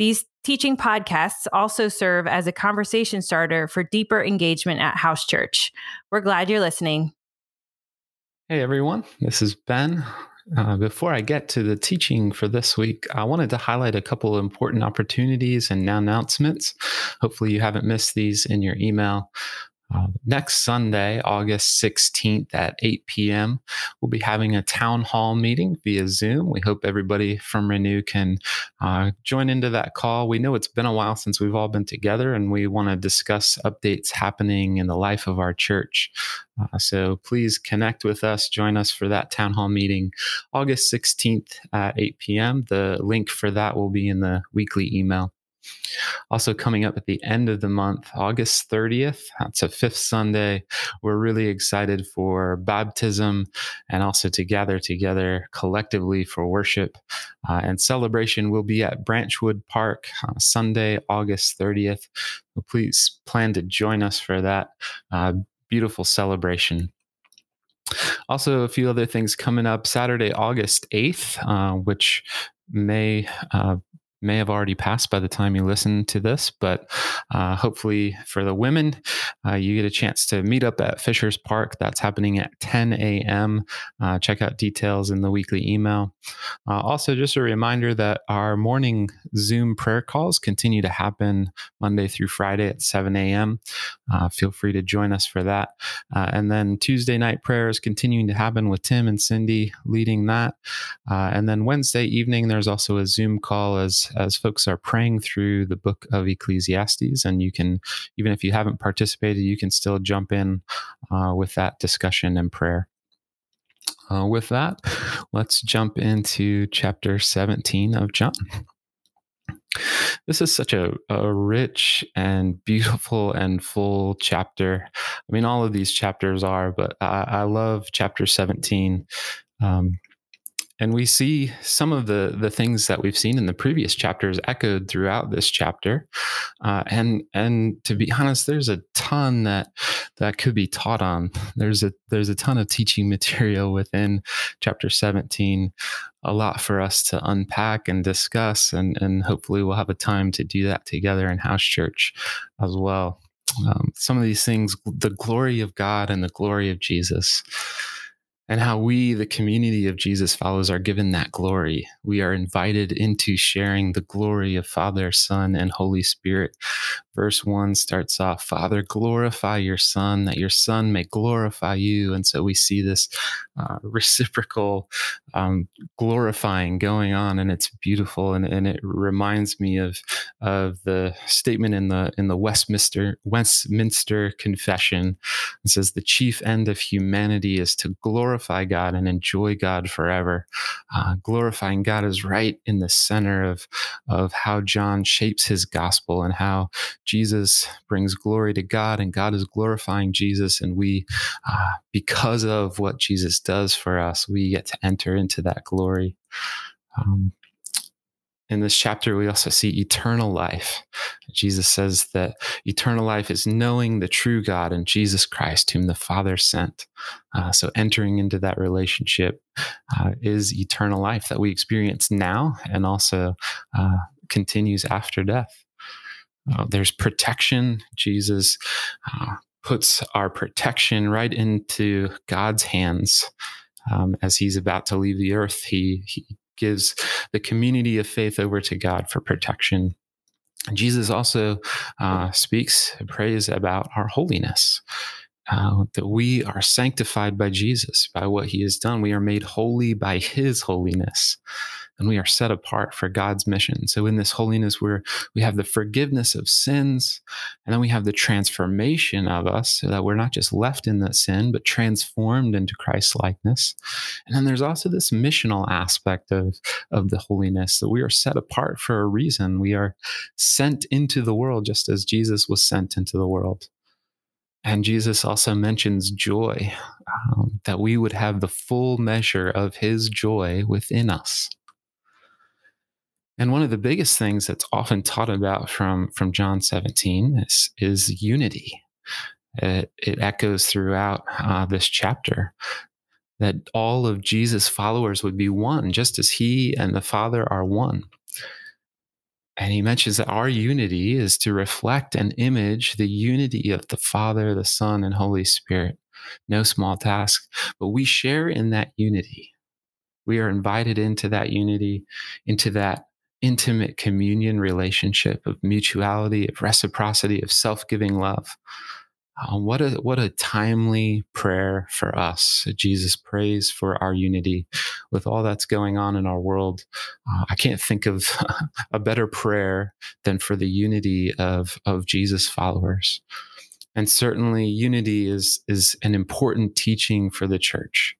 These teaching podcasts also serve as a conversation starter for deeper engagement at House Church. We're glad you're listening. Hey, everyone. This is Ben. Uh, before I get to the teaching for this week, I wanted to highlight a couple of important opportunities and announcements. Hopefully, you haven't missed these in your email. Uh, next Sunday, August 16th at 8 p.m., we'll be having a town hall meeting via Zoom. We hope everybody from Renew can uh, join into that call. We know it's been a while since we've all been together, and we want to discuss updates happening in the life of our church. Uh, so please connect with us, join us for that town hall meeting August 16th at 8 p.m. The link for that will be in the weekly email. Also, coming up at the end of the month, August 30th, that's a fifth Sunday. We're really excited for baptism and also to gather together collectively for worship. Uh, and celebration will be at Branchwood Park Sunday, August 30th. please plan to join us for that uh, beautiful celebration. Also, a few other things coming up Saturday, August 8th, uh, which may uh, may have already passed by the time you listen to this, but uh, hopefully for the women, uh, you get a chance to meet up at Fishers Park. That's happening at 10 a.m. Uh, check out details in the weekly email. Uh, also, just a reminder that our morning Zoom prayer calls continue to happen Monday through Friday at 7 a.m. Uh, feel free to join us for that. Uh, and then Tuesday night prayers continuing to happen with Tim and Cindy leading that. and then Wednesday evening, there's also a Zoom call as as folks are praying through the book of Ecclesiastes. And you can, even if you haven't participated, you can still jump in uh, with that discussion and prayer. Uh, with that, let's jump into chapter 17 of John. This is such a, a rich and beautiful and full chapter. I mean, all of these chapters are, but I, I love chapter 17. Um, and we see some of the the things that we've seen in the previous chapters echoed throughout this chapter. Uh, and and to be honest there's a ton that that could be taught on. There's a there's a ton of teaching material within chapter 17 a lot for us to unpack and discuss and and hopefully we'll have a time to do that together in house church as well. Um, some of these things the glory of god and the glory of jesus and how we, the community of Jesus follows, are given that glory. We are invited into sharing the glory of Father, Son, and Holy Spirit. Verse 1 starts off Father, glorify your Son, that your Son may glorify you. And so we see this uh, reciprocal um, glorifying going on, and it's beautiful. And, and it reminds me of, of the statement in the, in the Westminster, Westminster Confession. It says, The chief end of humanity is to glorify glorify God and enjoy God forever. Uh, glorifying God is right in the center of, of how John shapes his gospel and how Jesus brings glory to God and God is glorifying Jesus. And we, uh, because of what Jesus does for us, we get to enter into that glory. Um, in this chapter, we also see eternal life. Jesus says that eternal life is knowing the true God and Jesus Christ, whom the Father sent. Uh, so, entering into that relationship uh, is eternal life that we experience now and also uh, continues after death. Uh, there's protection. Jesus uh, puts our protection right into God's hands. Um, as he's about to leave the earth, he, he gives the community of faith over to God for protection. Jesus also uh, speaks and prays about our holiness. Uh, that we are sanctified by Jesus, by what he has done. We are made holy by his holiness and we are set apart for God's mission. So in this holiness, we're we have the forgiveness of sins, and then we have the transformation of us, so that we're not just left in that sin, but transformed into Christ likeness. And then there's also this missional aspect of, of the holiness that we are set apart for a reason. We are sent into the world just as Jesus was sent into the world. And Jesus also mentions joy, um, that we would have the full measure of his joy within us. And one of the biggest things that's often taught about from, from John 17 is, is unity. It, it echoes throughout uh, this chapter that all of Jesus' followers would be one, just as he and the Father are one. And he mentions that our unity is to reflect and image the unity of the Father, the Son, and Holy Spirit. No small task, but we share in that unity. We are invited into that unity, into that intimate communion relationship of mutuality, of reciprocity, of self giving love. Uh, what a what a timely prayer for us. Jesus prays for our unity with all that's going on in our world. Uh, I can't think of a better prayer than for the unity of of Jesus followers. And certainly unity is is an important teaching for the church.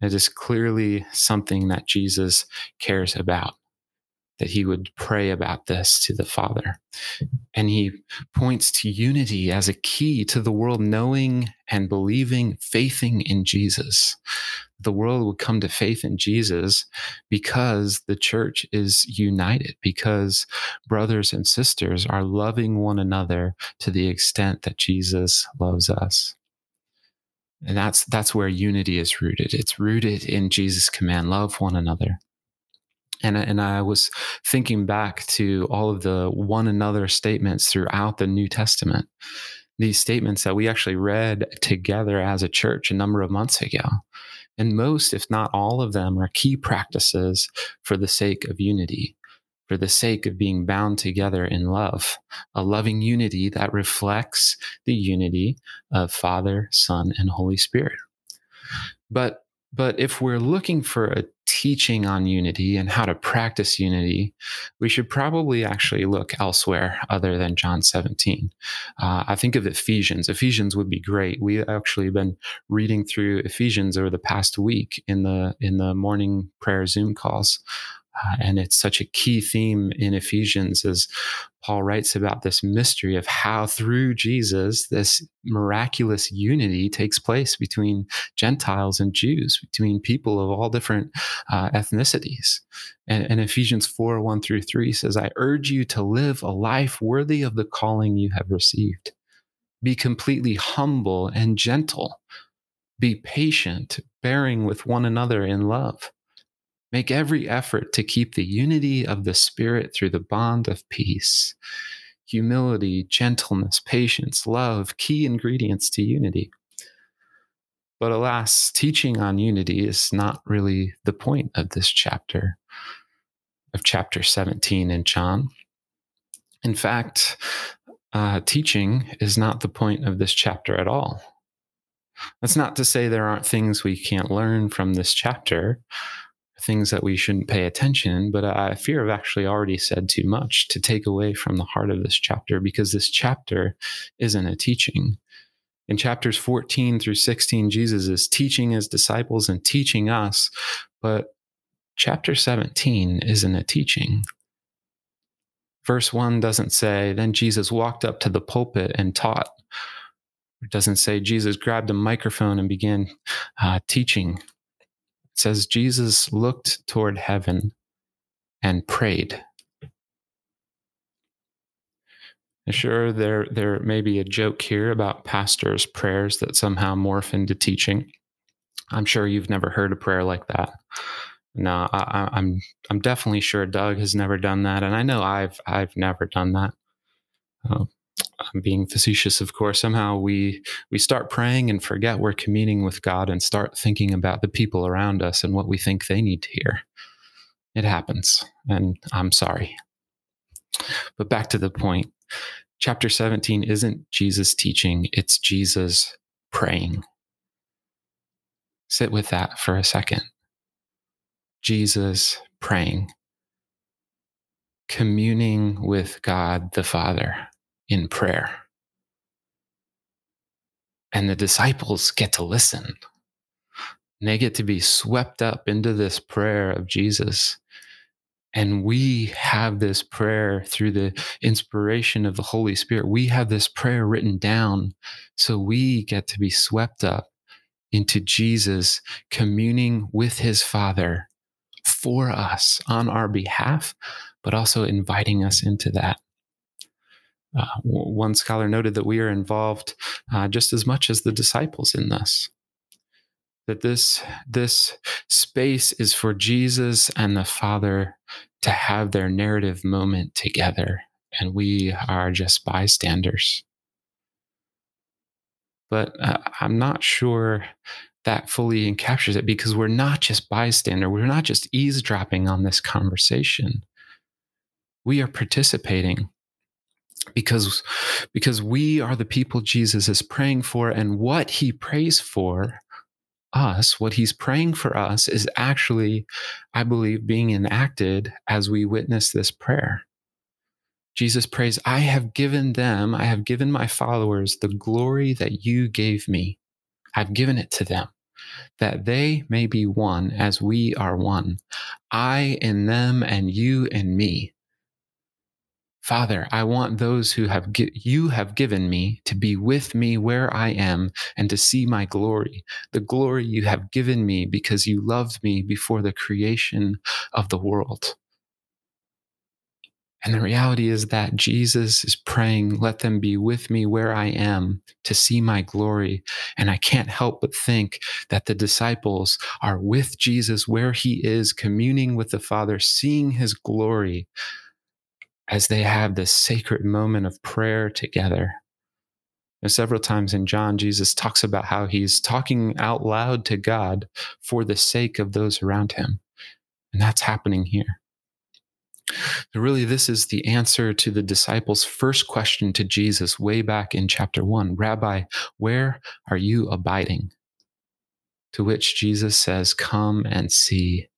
It is clearly something that Jesus cares about that he would pray about this to the Father. And he points to unity as a key to the world knowing and believing, faithing in Jesus. The world would come to faith in Jesus because the church is united, because brothers and sisters are loving one another to the extent that Jesus loves us. And that's that's where unity is rooted. It's rooted in Jesus' command, love one another and and I was thinking back to all of the one another statements throughout the New Testament. These statements that we actually read together as a church a number of months ago. And most, if not all of them, are key practices for the sake of unity, for the sake of being bound together in love, a loving unity that reflects the unity of Father, Son, and Holy Spirit. But but if we're looking for a teaching on unity and how to practice unity, we should probably actually look elsewhere other than John 17. Uh, I think of Ephesians. Ephesians would be great. We actually been reading through Ephesians over the past week in the in the morning prayer Zoom calls. Uh, and it's such a key theme in Ephesians as Paul writes about this mystery of how through Jesus, this miraculous unity takes place between Gentiles and Jews, between people of all different uh, ethnicities. And, and Ephesians 4 1 through 3 says, I urge you to live a life worthy of the calling you have received. Be completely humble and gentle. Be patient, bearing with one another in love Make every effort to keep the unity of the Spirit through the bond of peace. Humility, gentleness, patience, love, key ingredients to unity. But alas, teaching on unity is not really the point of this chapter, of chapter 17 in John. In fact, uh, teaching is not the point of this chapter at all. That's not to say there aren't things we can't learn from this chapter things that we shouldn't pay attention, but I fear I've actually already said too much to take away from the heart of this chapter because this chapter isn't a teaching. In chapters 14 through 16, Jesus is teaching his disciples and teaching us, but chapter 17 isn't a teaching. Verse 1 doesn't say, Then Jesus walked up to the pulpit and taught. It doesn't say Jesus grabbed a microphone and began uh, teaching says Jesus looked toward heaven and prayed. Sure, there there may be a joke here about pastors' prayers that somehow morph into teaching. I'm sure you've never heard a prayer like that. No, I, I'm, I'm definitely sure Doug has never done that, and I know I've I've never done that. Uh, I'm being facetious, of course, somehow we we start praying and forget we're communing with God and start thinking about the people around us and what we think they need to hear. It happens, and I'm sorry. But back to the point. Chapter 17 isn't Jesus teaching, it's Jesus praying. Sit with that for a second. Jesus praying, communing with God the Father in prayer. And the disciples get to listen. And they get to be swept up into this prayer of Jesus. And we have this prayer through the inspiration of the Holy Spirit. We have this prayer written down so we get to be swept up into Jesus communing with his Father for us on our behalf, but also inviting us into that. Uh, one scholar noted that we are involved uh, just as much as the disciples in this that this this space is for Jesus and the Father to have their narrative moment together and we are just bystanders. But uh, I'm not sure that fully encaptures it because we're not just bystander we're not just eavesdropping on this conversation. We are participating because because we are the people Jesus is praying for and what he prays for us, what he's praying for us is actually, I believe, being enacted as we witness this prayer. Jesus prays, I have given them, I have given my followers the glory that you gave me. I've given it to them, that they may be one as we are one. I in them and you in me, Father, I want those who have gi- you have given me to be with me where I am and to see my glory, the glory you have given me because you loved me before the creation of the world. And the reality is that Jesus is praying, let them be with me where I am to see my glory. And I can't help but think that the disciples are with Jesus where he is, communing with the Father, seeing his glory as they have this sacred moment of prayer together. And several times in John, Jesus talks about how he's talking out loud to God for the sake of those around him. And that's happening here. So really, this is the answer to the disciples' first question to Jesus way back in chapter one Rabbi, where are you abiding? To which Jesus says, Come and see.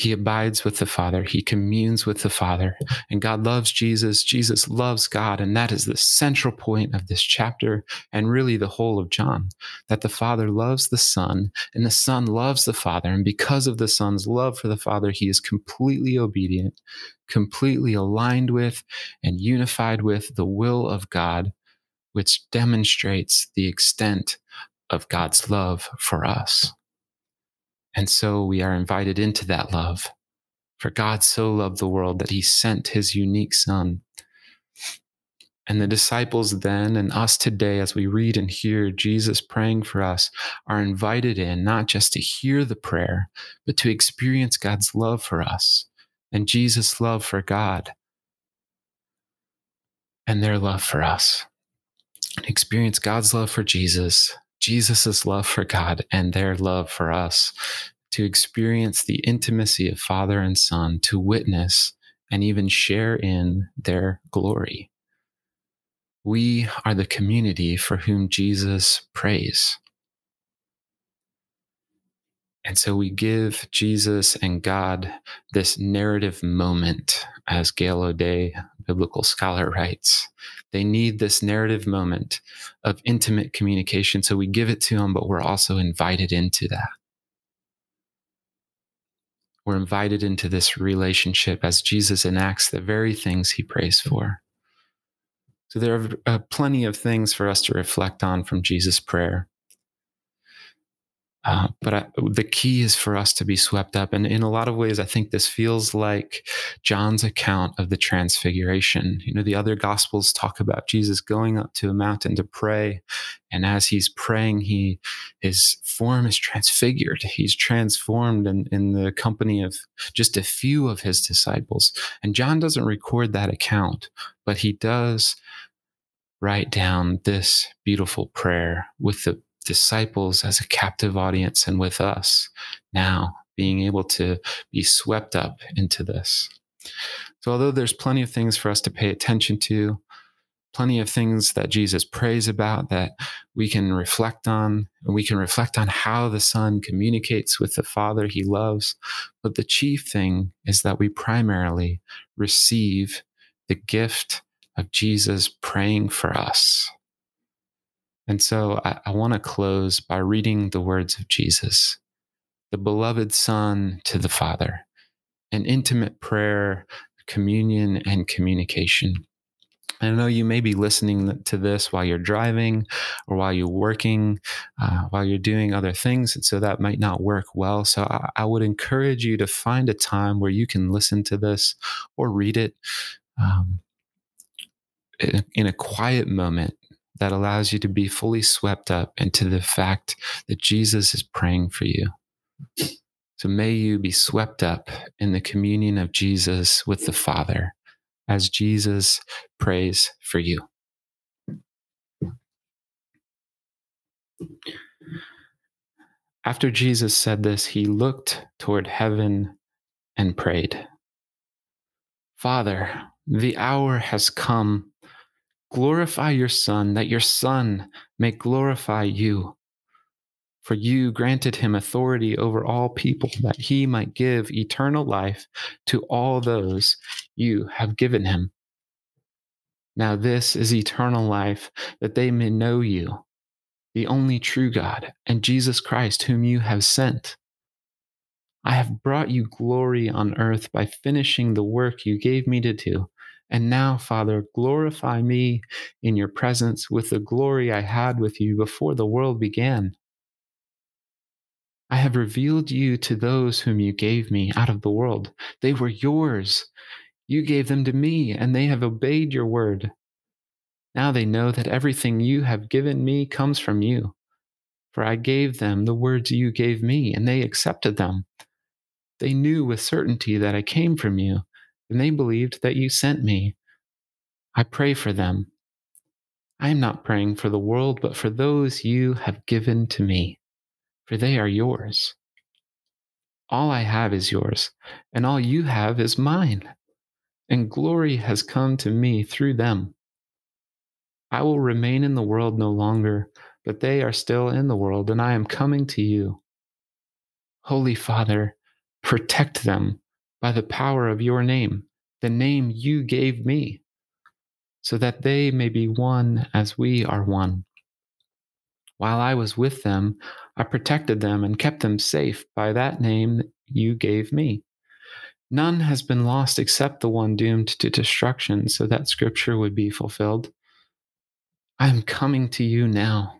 He abides with the Father. He communes with the Father. And God loves Jesus. Jesus loves God. And that is the central point of this chapter and really the whole of John that the Father loves the Son and the Son loves the Father. And because of the Son's love for the Father, he is completely obedient, completely aligned with and unified with the will of God, which demonstrates the extent of God's love for us. And so we are invited into that love. For God so loved the world that he sent his unique son. And the disciples then and us today, as we read and hear Jesus praying for us, are invited in not just to hear the prayer, but to experience God's love for us and Jesus' love for God and their love for us. Experience God's love for Jesus Jesus' love for God and their love for us, to experience the intimacy of Father and Son, to witness and even share in their glory. We are the community for whom Jesus prays. And so we give Jesus and God this narrative moment, as Gail O'Day, biblical scholar, writes. They need this narrative moment of intimate communication. So we give it to them, but we're also invited into that. We're invited into this relationship as Jesus enacts the very things he prays for. So there are uh, plenty of things for us to reflect on from Jesus' prayer. Uh, but I, the key is for us to be swept up. And in a lot of ways, I think this feels like John's account of the transfiguration. You know, the other gospels talk about Jesus going up to a mountain to pray. And as he's praying, he, his form is transfigured. He's transformed in, in the company of just a few of his disciples. And John doesn't record that account, but he does write down this beautiful prayer with the disciples as a captive audience and with us now being able to be swept up into this. So, although there's plenty of things for us to pay attention to, plenty of things that Jesus prays about that we can reflect on, and we can reflect on how the Son communicates with the Father he loves. But the chief thing is that we primarily receive the gift of Jesus praying for us and so I, I want to close by reading the words of Jesus, the beloved Son to the Father. an intimate prayer, communion, and communication. I know you may be listening to this while you're driving or while you're working, uh, while you're doing other things. And so that might not work well. So I, I, would encourage you to find a time where you can listen to this or read it um, in, in a quiet moment that allows you to be fully swept up into the fact that Jesus is praying for you. So may you be swept up in the communion of Jesus with the Father as Jesus prays for you. After Jesus said this, he looked toward heaven and prayed Father, the hour has come. Glorify your Son, that your Son may glorify you. For you granted him authority over all people, that he might give eternal life to all those you have given him. Now, this is eternal life, that they may know you, the only true God, and Jesus Christ, whom you have sent. I have brought you glory on earth by finishing the work you gave me to do. And now, Father, glorify me in your presence with the glory I had with you before the world began. I have revealed you to those whom you gave me out of the world. They were yours. You gave them to me, and they have obeyed your word. Now they know that everything you have given me comes from you. For I gave them the words you gave me, and they accepted them. They knew with certainty that I came from you, and they believed that you sent me. I pray for them. I am not praying for the world, but for those you have given to me for they are yours. All I have is yours, and all you have is mine, and glory has come to me through them. I will remain in the world no longer, but they are still in the world, and I am coming to you. Holy Father, protect them by the power of your name, the name you gave me, so that they may be one as we are one. While I was with them, I protected them and kept them safe by that name you gave me. None has been lost except the one doomed to destruction, so that scripture would be fulfilled. I am coming to you now.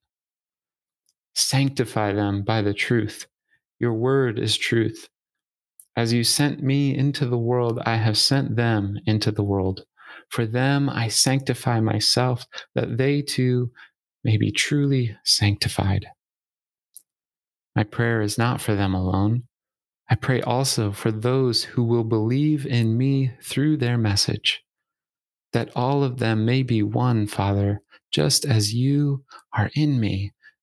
Sanctify them by the truth. Your word is truth. As you sent me into the world, I have sent them into the world. For them I sanctify myself, that they too may be truly sanctified. My prayer is not for them alone. I pray also for those who will believe in me through their message, that all of them may be one, Father, just as you are in me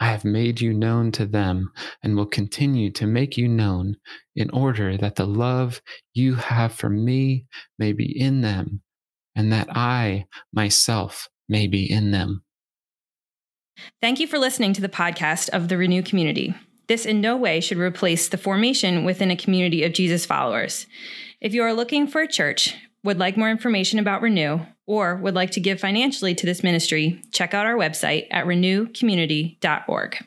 I have made you known to them and will continue to make you known in order that the love you have for me may be in them and that I myself may be in them. Thank you for listening to the podcast of the Renew Community. This in no way should replace the formation within a community of Jesus followers. If you are looking for a church, would like more information about Renew, or would like to give financially to this ministry, check out our website at renewcommunity.org.